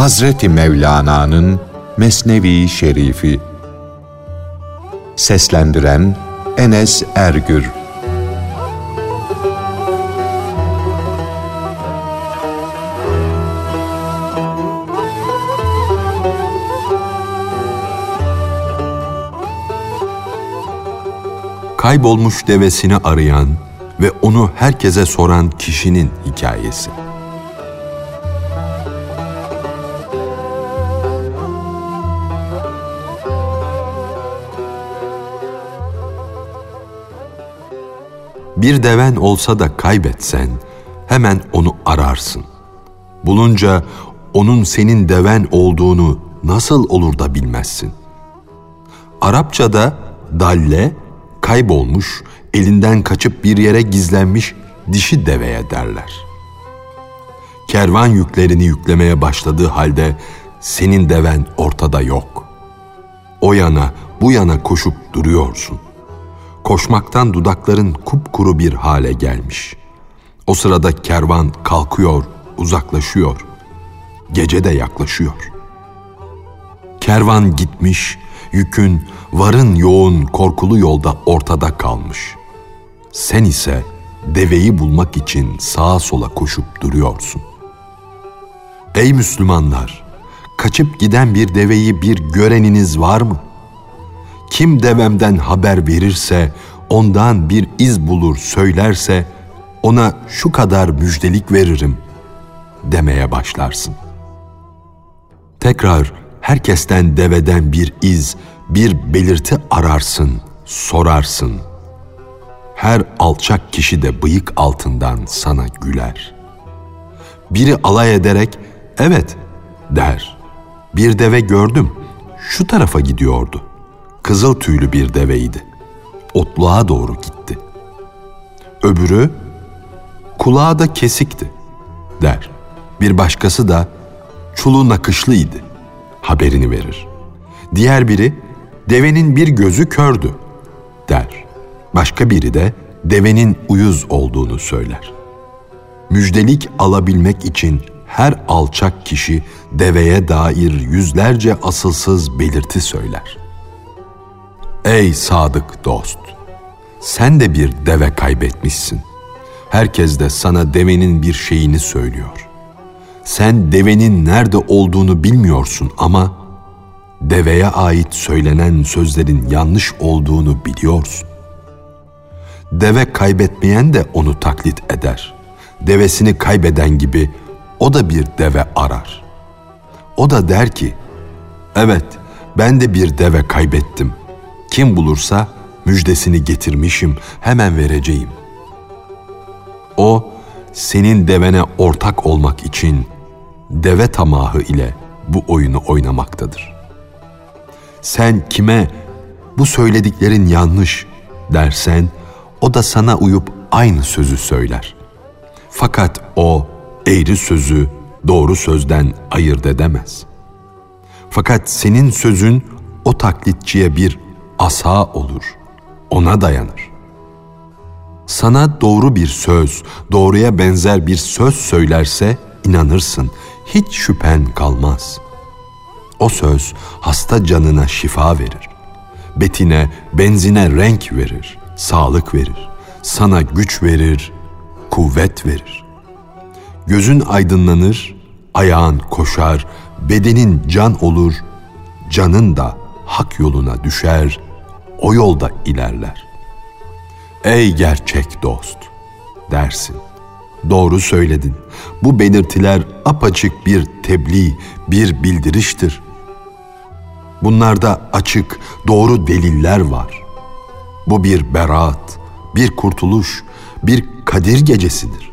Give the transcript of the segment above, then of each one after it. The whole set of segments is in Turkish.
Hazreti Mevlana'nın Mesnevi Şerifi Seslendiren Enes Ergür Kaybolmuş devesini arayan ve onu herkese soran kişinin hikayesi. Bir deven olsa da kaybetsen hemen onu ararsın. Bulunca onun senin deven olduğunu nasıl olur da bilmezsin. Arapçada dalle kaybolmuş, elinden kaçıp bir yere gizlenmiş dişi deveye derler. Kervan yüklerini yüklemeye başladığı halde senin deven ortada yok. O yana bu yana koşup duruyorsun. Koşmaktan dudakların kupkuru bir hale gelmiş. O sırada kervan kalkıyor, uzaklaşıyor. Gece de yaklaşıyor. Kervan gitmiş, yükün, varın yoğun korkulu yolda ortada kalmış. Sen ise deveyi bulmak için sağa sola koşup duruyorsun. Ey Müslümanlar! Kaçıp giden bir deveyi bir göreniniz var mı? Kim devemden haber verirse, ondan bir iz bulur söylerse, ona şu kadar müjdelik veririm demeye başlarsın. Tekrar herkesten deveden bir iz, bir belirti ararsın, sorarsın. Her alçak kişi de bıyık altından sana güler. Biri alay ederek, evet der. Bir deve gördüm, şu tarafa gidiyordu. Kızıl tüylü bir deveydi. Otluğa doğru gitti. Öbürü, kulağı da kesikti, der. Bir başkası da, çulu nakışlıydı, haberini verir. Diğer biri, devenin bir gözü kördü der. Başka biri de devenin uyuz olduğunu söyler. Müjdelik alabilmek için her alçak kişi deveye dair yüzlerce asılsız belirti söyler. Ey sadık dost! Sen de bir deve kaybetmişsin. Herkes de sana devenin bir şeyini söylüyor. Sen devenin nerede olduğunu bilmiyorsun ama deveye ait söylenen sözlerin yanlış olduğunu biliyorsun. Deve kaybetmeyen de onu taklit eder. Devesini kaybeden gibi o da bir deve arar. O da der ki, evet ben de bir deve kaybettim. Kim bulursa müjdesini getirmişim, hemen vereceğim. O, senin devene ortak olmak için deve tamahı ile bu oyunu oynamaktadır.'' sen kime bu söylediklerin yanlış dersen o da sana uyup aynı sözü söyler. Fakat o eğri sözü doğru sözden ayırt edemez. Fakat senin sözün o taklitçiye bir asa olur, ona dayanır. Sana doğru bir söz, doğruya benzer bir söz söylerse inanırsın, hiç şüphen kalmaz.'' O söz hasta canına şifa verir. Betine, benzine renk verir, sağlık verir. Sana güç verir, kuvvet verir. Gözün aydınlanır, ayağın koşar, bedenin can olur, canın da hak yoluna düşer, o yolda ilerler. Ey gerçek dost dersin. Doğru söyledin. Bu belirtiler apaçık bir tebliğ, bir bildiriştir. Bunlarda açık, doğru deliller var. Bu bir beraat, bir kurtuluş, bir kadir gecesidir.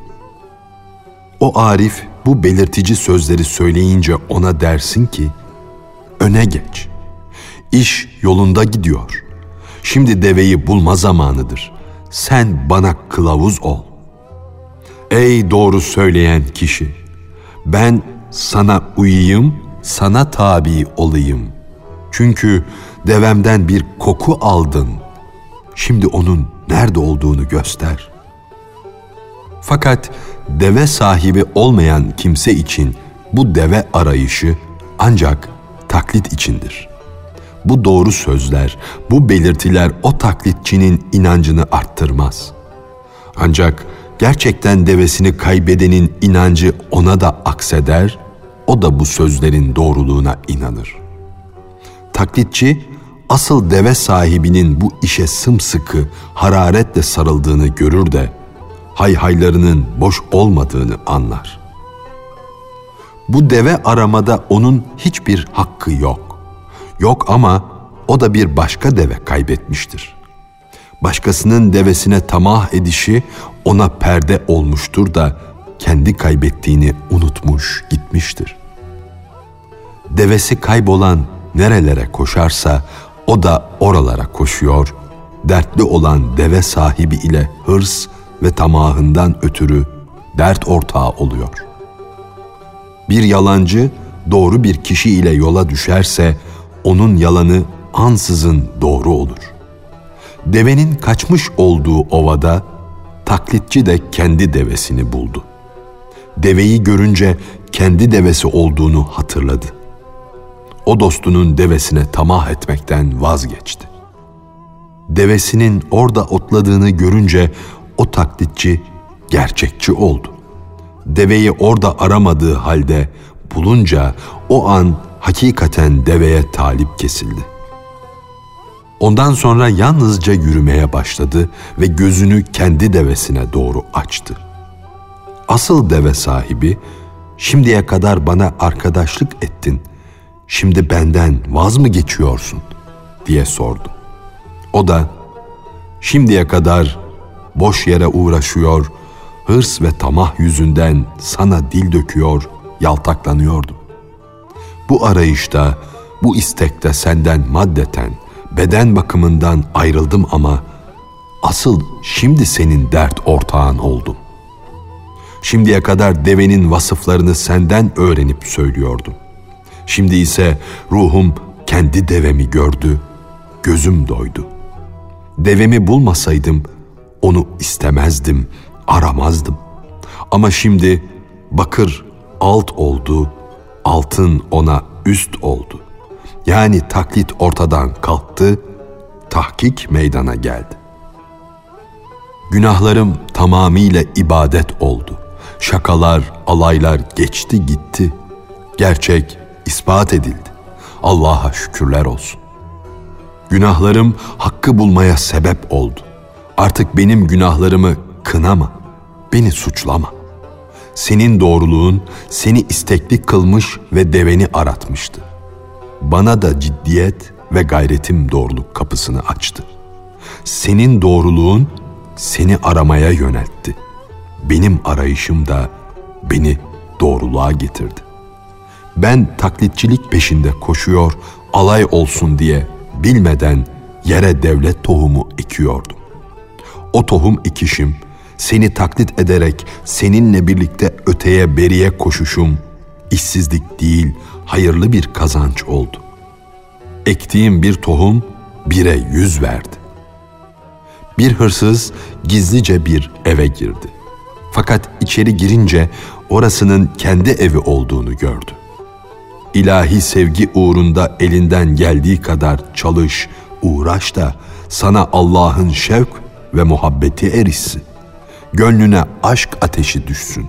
O Arif bu belirtici sözleri söyleyince ona dersin ki, öne geç. İş yolunda gidiyor. Şimdi deveyi bulma zamanıdır. Sen bana kılavuz ol. Ey doğru söyleyen kişi, ben sana uyayım, sana tabi olayım.'' Çünkü devemden bir koku aldın. Şimdi onun nerede olduğunu göster. Fakat deve sahibi olmayan kimse için Bu deve arayışı ancak taklit içindir. Bu doğru sözler, bu belirtiler o taklitçinin inancını arttırmaz. Ancak gerçekten devesini kaybedenin inancı ona da akseder, o da bu sözlerin doğruluğuna inanır. Taklitçi asıl deve sahibinin bu işe sımsıkı hararetle sarıldığını görür de hayhaylarının boş olmadığını anlar. Bu deve aramada onun hiçbir hakkı yok. Yok ama o da bir başka deve kaybetmiştir. Başkasının devesine tamah edişi ona perde olmuştur da kendi kaybettiğini unutmuş gitmiştir. Devesi kaybolan nerelere koşarsa o da oralara koşuyor, dertli olan deve sahibi ile hırs ve tamahından ötürü dert ortağı oluyor. Bir yalancı doğru bir kişi ile yola düşerse onun yalanı ansızın doğru olur. Devenin kaçmış olduğu ovada taklitçi de kendi devesini buldu. Deveyi görünce kendi devesi olduğunu hatırladı. O dostunun devesine tamah etmekten vazgeçti. Devesinin orada otladığını görünce o taklitçi gerçekçi oldu. Deveyi orada aramadığı halde bulunca o an hakikaten deveye talip kesildi. Ondan sonra yalnızca yürümeye başladı ve gözünü kendi devesine doğru açtı. Asıl deve sahibi, şimdiye kadar bana arkadaşlık ettin, şimdi benden vaz mı geçiyorsun diye sordu. O da, şimdiye kadar boş yere uğraşıyor, hırs ve tamah yüzünden sana dil döküyor, yaltaklanıyordum. Bu arayışta, bu istekte senden maddeten, beden bakımından ayrıldım ama asıl şimdi senin dert ortağın oldum. Şimdiye kadar devenin vasıflarını senden öğrenip söylüyordum. Şimdi ise ruhum kendi devemi gördü, gözüm doydu. Devemi bulmasaydım onu istemezdim, aramazdım. Ama şimdi bakır alt oldu, altın ona üst oldu. Yani taklit ortadan kalktı, tahkik meydana geldi. Günahlarım tamamıyla ibadet oldu. Şakalar, alaylar geçti gitti. Gerçek ispat edildi. Allah'a şükürler olsun. Günahlarım hakkı bulmaya sebep oldu. Artık benim günahlarımı kınama, beni suçlama. Senin doğruluğun seni istekli kılmış ve deveni aratmıştı. Bana da ciddiyet ve gayretim doğruluk kapısını açtı. Senin doğruluğun seni aramaya yöneltti. Benim arayışım da beni doğruluğa getirdi. Ben taklitçilik peşinde koşuyor, alay olsun diye bilmeden yere devlet tohumu ekiyordum. O tohum ekişim, seni taklit ederek seninle birlikte öteye beriye koşuşum, işsizlik değil, hayırlı bir kazanç oldu. Ektiğim bir tohum bire yüz verdi. Bir hırsız gizlice bir eve girdi. Fakat içeri girince orasının kendi evi olduğunu gördü. İlahi sevgi uğrunda elinden geldiği kadar çalış, uğraş da sana Allah'ın şevk ve muhabbeti erişsin. Gönlüne aşk ateşi düşsün.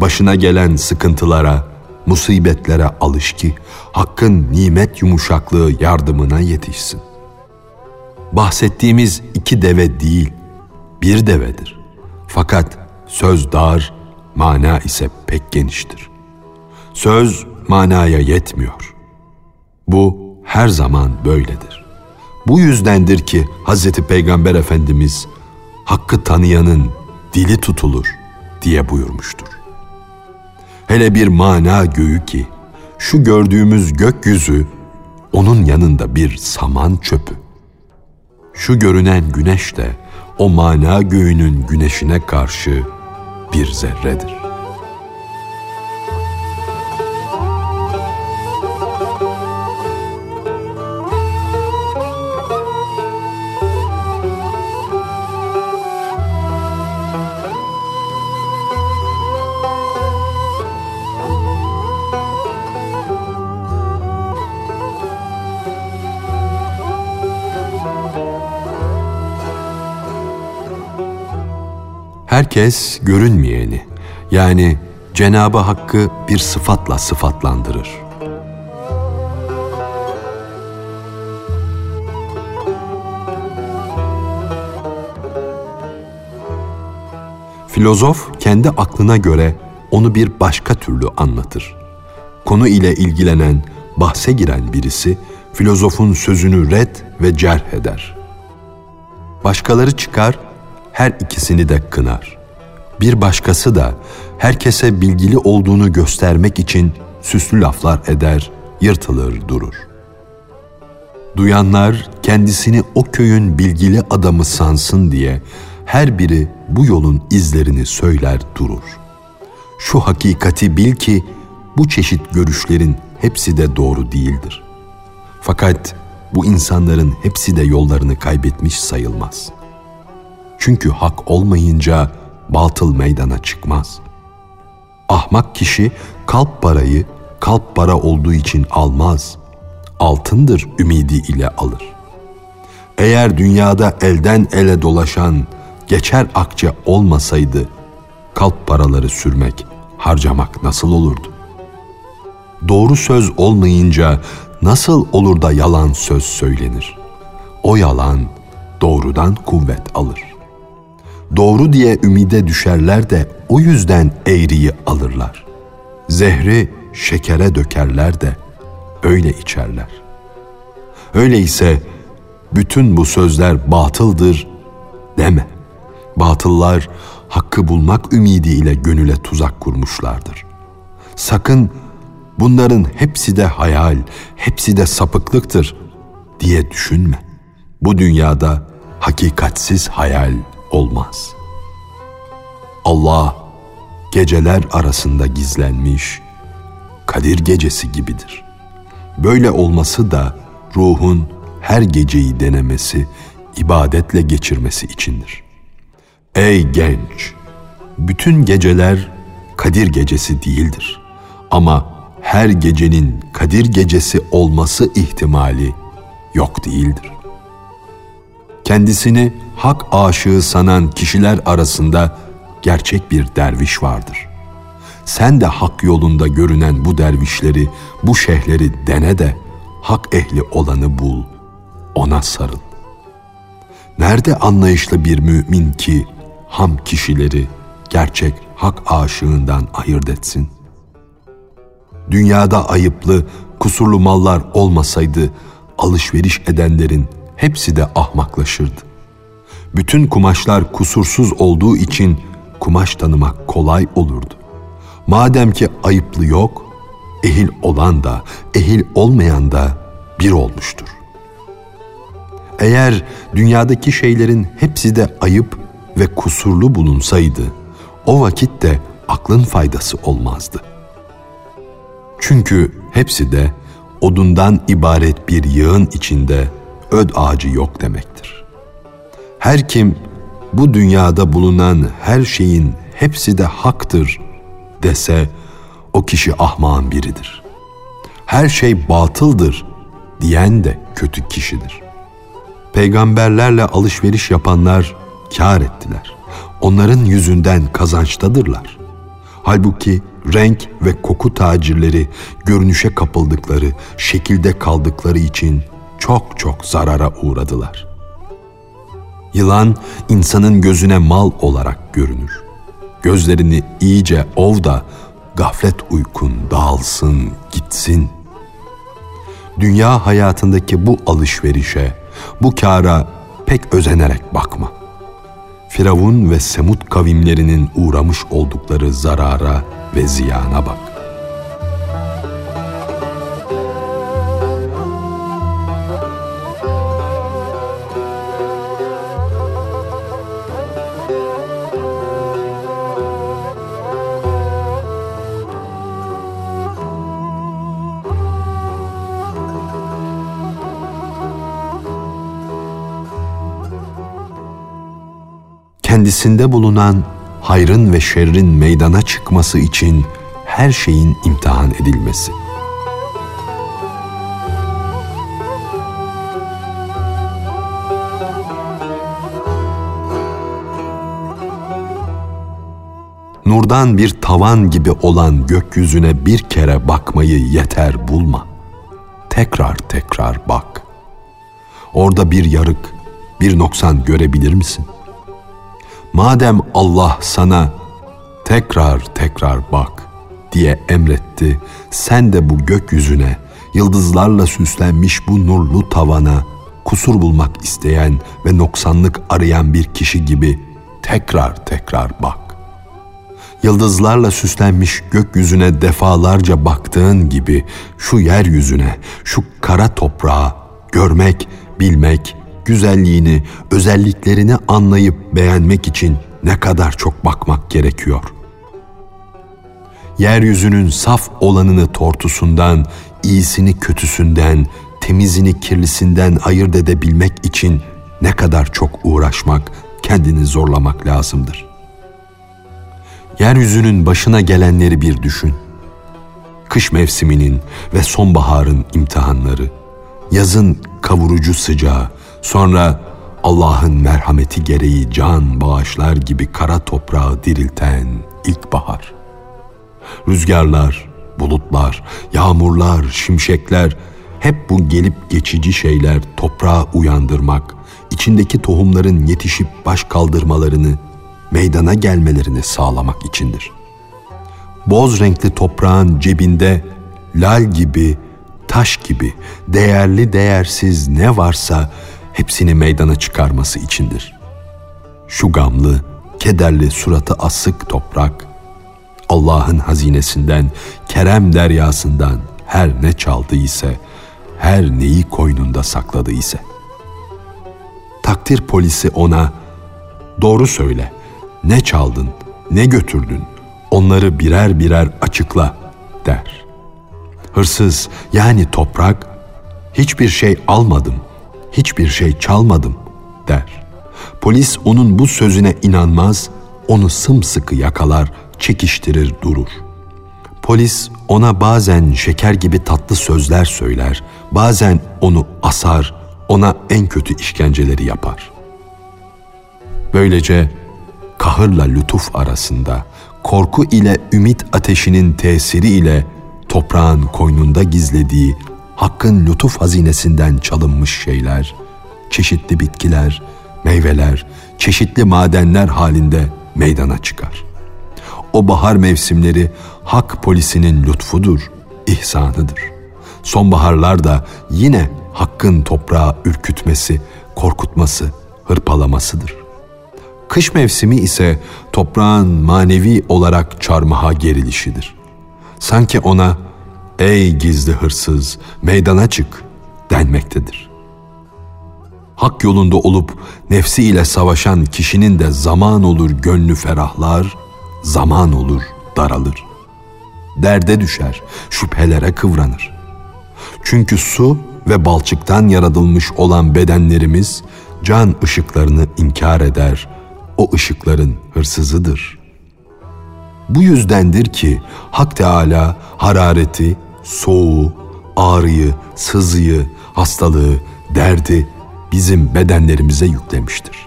Başına gelen sıkıntılara, musibetlere alış ki Hakk'ın nimet yumuşaklığı yardımına yetişsin. Bahsettiğimiz iki deve değil, bir devedir. Fakat söz dar, mana ise pek geniştir. Söz manaya yetmiyor. Bu her zaman böyledir. Bu yüzdendir ki Hz. Peygamber Efendimiz hakkı tanıyanın dili tutulur diye buyurmuştur. Hele bir mana göğü ki şu gördüğümüz gökyüzü onun yanında bir saman çöpü. Şu görünen güneş de o mana göğünün güneşine karşı bir zerredir. Herkes görünmeyeni yani Cenabı Hakk'ı bir sıfatla sıfatlandırır. Filozof kendi aklına göre onu bir başka türlü anlatır. Konu ile ilgilenen, bahse giren birisi filozofun sözünü red ve cerh eder. Başkaları çıkar, her ikisini de kınar. Bir başkası da herkese bilgili olduğunu göstermek için süslü laflar eder, yırtılır durur. Duyanlar kendisini o köyün bilgili adamı sansın diye her biri bu yolun izlerini söyler durur. Şu hakikati bil ki bu çeşit görüşlerin hepsi de doğru değildir. Fakat bu insanların hepsi de yollarını kaybetmiş sayılmaz. Çünkü hak olmayınca batıl meydana çıkmaz. Ahmak kişi kalp parayı kalp para olduğu için almaz. Altındır ümidi ile alır. Eğer dünyada elden ele dolaşan geçer akçe olmasaydı kalp paraları sürmek, harcamak nasıl olurdu? Doğru söz olmayınca nasıl olur da yalan söz söylenir? O yalan doğrudan kuvvet alır. Doğru diye ümide düşerler de o yüzden eğriyi alırlar. Zehri şekere dökerler de öyle içerler. Öyleyse bütün bu sözler batıldır deme. Batıllar hakkı bulmak ümidiyle gönüle tuzak kurmuşlardır. Sakın bunların hepsi de hayal, hepsi de sapıklıktır diye düşünme. Bu dünyada hakikatsiz hayal olmaz. Allah geceler arasında gizlenmiş Kadir gecesi gibidir. Böyle olması da ruhun her geceyi denemesi, ibadetle geçirmesi içindir. Ey genç! Bütün geceler Kadir gecesi değildir. Ama her gecenin Kadir gecesi olması ihtimali yok değildir. Kendisini hak aşığı sanan kişiler arasında gerçek bir derviş vardır. Sen de hak yolunda görünen bu dervişleri, bu şeyhleri dene de hak ehli olanı bul, ona sarıl. Nerede anlayışlı bir mümin ki ham kişileri gerçek hak aşığından ayırt etsin? Dünyada ayıplı, kusurlu mallar olmasaydı alışveriş edenlerin hepsi de ahmaklaşırdı. Bütün kumaşlar kusursuz olduğu için kumaş tanımak kolay olurdu. Madem ki ayıplı yok, ehil olan da, ehil olmayan da bir olmuştur. Eğer dünyadaki şeylerin hepsi de ayıp ve kusurlu bulunsaydı, o vakit de aklın faydası olmazdı. Çünkü hepsi de odundan ibaret bir yığın içinde öd ağacı yok demektir. Her kim bu dünyada bulunan her şeyin hepsi de haktır dese o kişi ahmağın biridir. Her şey batıldır diyen de kötü kişidir. Peygamberlerle alışveriş yapanlar kar ettiler. Onların yüzünden kazançtadırlar. Halbuki renk ve koku tacirleri görünüşe kapıldıkları, şekilde kaldıkları için çok çok zarara uğradılar. Yılan insanın gözüne mal olarak görünür. Gözlerini iyice ov da gaflet uykun dağılsın, gitsin. Dünya hayatındaki bu alışverişe, bu kâra pek özenerek bakma. Firavun ve Semut kavimlerinin uğramış oldukları zarara ve ziyana bak. Kendisinde bulunan hayrın ve şerrin meydana çıkması için her şeyin imtihan edilmesi. nurdan bir tavan gibi olan gökyüzüne bir kere bakmayı yeter bulma. Tekrar tekrar bak. Orada bir yarık, bir noksan görebilir misin? Madem Allah sana tekrar tekrar bak diye emretti, sen de bu gökyüzüne, yıldızlarla süslenmiş bu nurlu tavana kusur bulmak isteyen ve noksanlık arayan bir kişi gibi tekrar tekrar bak. Yıldızlarla süslenmiş gökyüzüne defalarca baktığın gibi şu yeryüzüne, şu kara toprağa görmek, bilmek, güzelliğini, özelliklerini anlayıp beğenmek için ne kadar çok bakmak gerekiyor. Yeryüzünün saf olanını tortusundan, iyisini kötüsünden, temizini kirlisinden ayırt edebilmek için ne kadar çok uğraşmak, kendini zorlamak lazımdır. Yeryüzünün başına gelenleri bir düşün. Kış mevsiminin ve sonbaharın imtihanları, yazın kavurucu sıcağı, sonra Allah'ın merhameti gereği can bağışlar gibi kara toprağı dirilten ilkbahar. Rüzgarlar, bulutlar, yağmurlar, şimşekler, hep bu gelip geçici şeyler toprağı uyandırmak, içindeki tohumların yetişip baş kaldırmalarını, meydana gelmelerini sağlamak içindir. Boz renkli toprağın cebinde lal gibi, taş gibi, değerli değersiz ne varsa hepsini meydana çıkarması içindir. Şu gamlı, kederli suratı asık toprak, Allah'ın hazinesinden, kerem deryasından her ne çaldı ise, her neyi koynunda sakladı ise. Takdir polisi ona, doğru söyle, ne çaldın, ne götürdün, onları birer birer açıkla der. Hırsız yani toprak, hiçbir şey almadım, hiçbir şey çalmadım der. Polis onun bu sözüne inanmaz, onu sımsıkı yakalar, çekiştirir durur. Polis ona bazen şeker gibi tatlı sözler söyler, bazen onu asar, ona en kötü işkenceleri yapar. Böylece kahırla lütuf arasında, korku ile ümit ateşinin tesiri ile toprağın koynunda gizlediği hakkın lütuf hazinesinden çalınmış şeyler, çeşitli bitkiler, meyveler, çeşitli madenler halinde meydana çıkar. O bahar mevsimleri hak polisinin lütfudur, ihsanıdır. Sonbaharlar da yine hakkın toprağı ürkütmesi, korkutması, hırpalamasıdır. Kış mevsimi ise toprağın manevi olarak çarmıha gerilişidir. Sanki ona ''Ey gizli hırsız, meydana çık'' denmektedir. Hak yolunda olup nefsi ile savaşan kişinin de zaman olur gönlü ferahlar, zaman olur daralır. Derde düşer, şüphelere kıvranır. Çünkü su ve balçıktan yaratılmış olan bedenlerimiz can ışıklarını inkar eder, o ışıkların hırsızıdır. Bu yüzdendir ki Hak Teala harareti, soğuğu, ağrıyı, sızıyı, hastalığı, derdi bizim bedenlerimize yüklemiştir.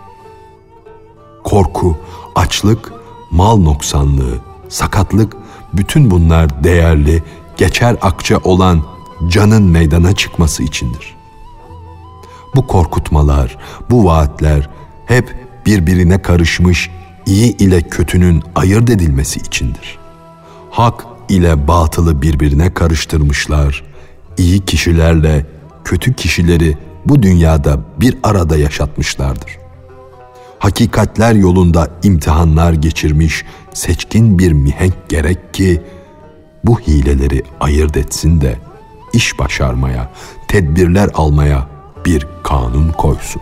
Korku, açlık, mal noksanlığı, sakatlık bütün bunlar değerli, geçer akça olan canın meydana çıkması içindir. Bu korkutmalar, bu vaatler hep birbirine karışmış iyi ile kötünün ayırt edilmesi içindir. Hak ile batılı birbirine karıştırmışlar, iyi kişilerle kötü kişileri bu dünyada bir arada yaşatmışlardır. Hakikatler yolunda imtihanlar geçirmiş seçkin bir mihenk gerek ki bu hileleri ayırt etsin de iş başarmaya, tedbirler almaya bir kanun koysun.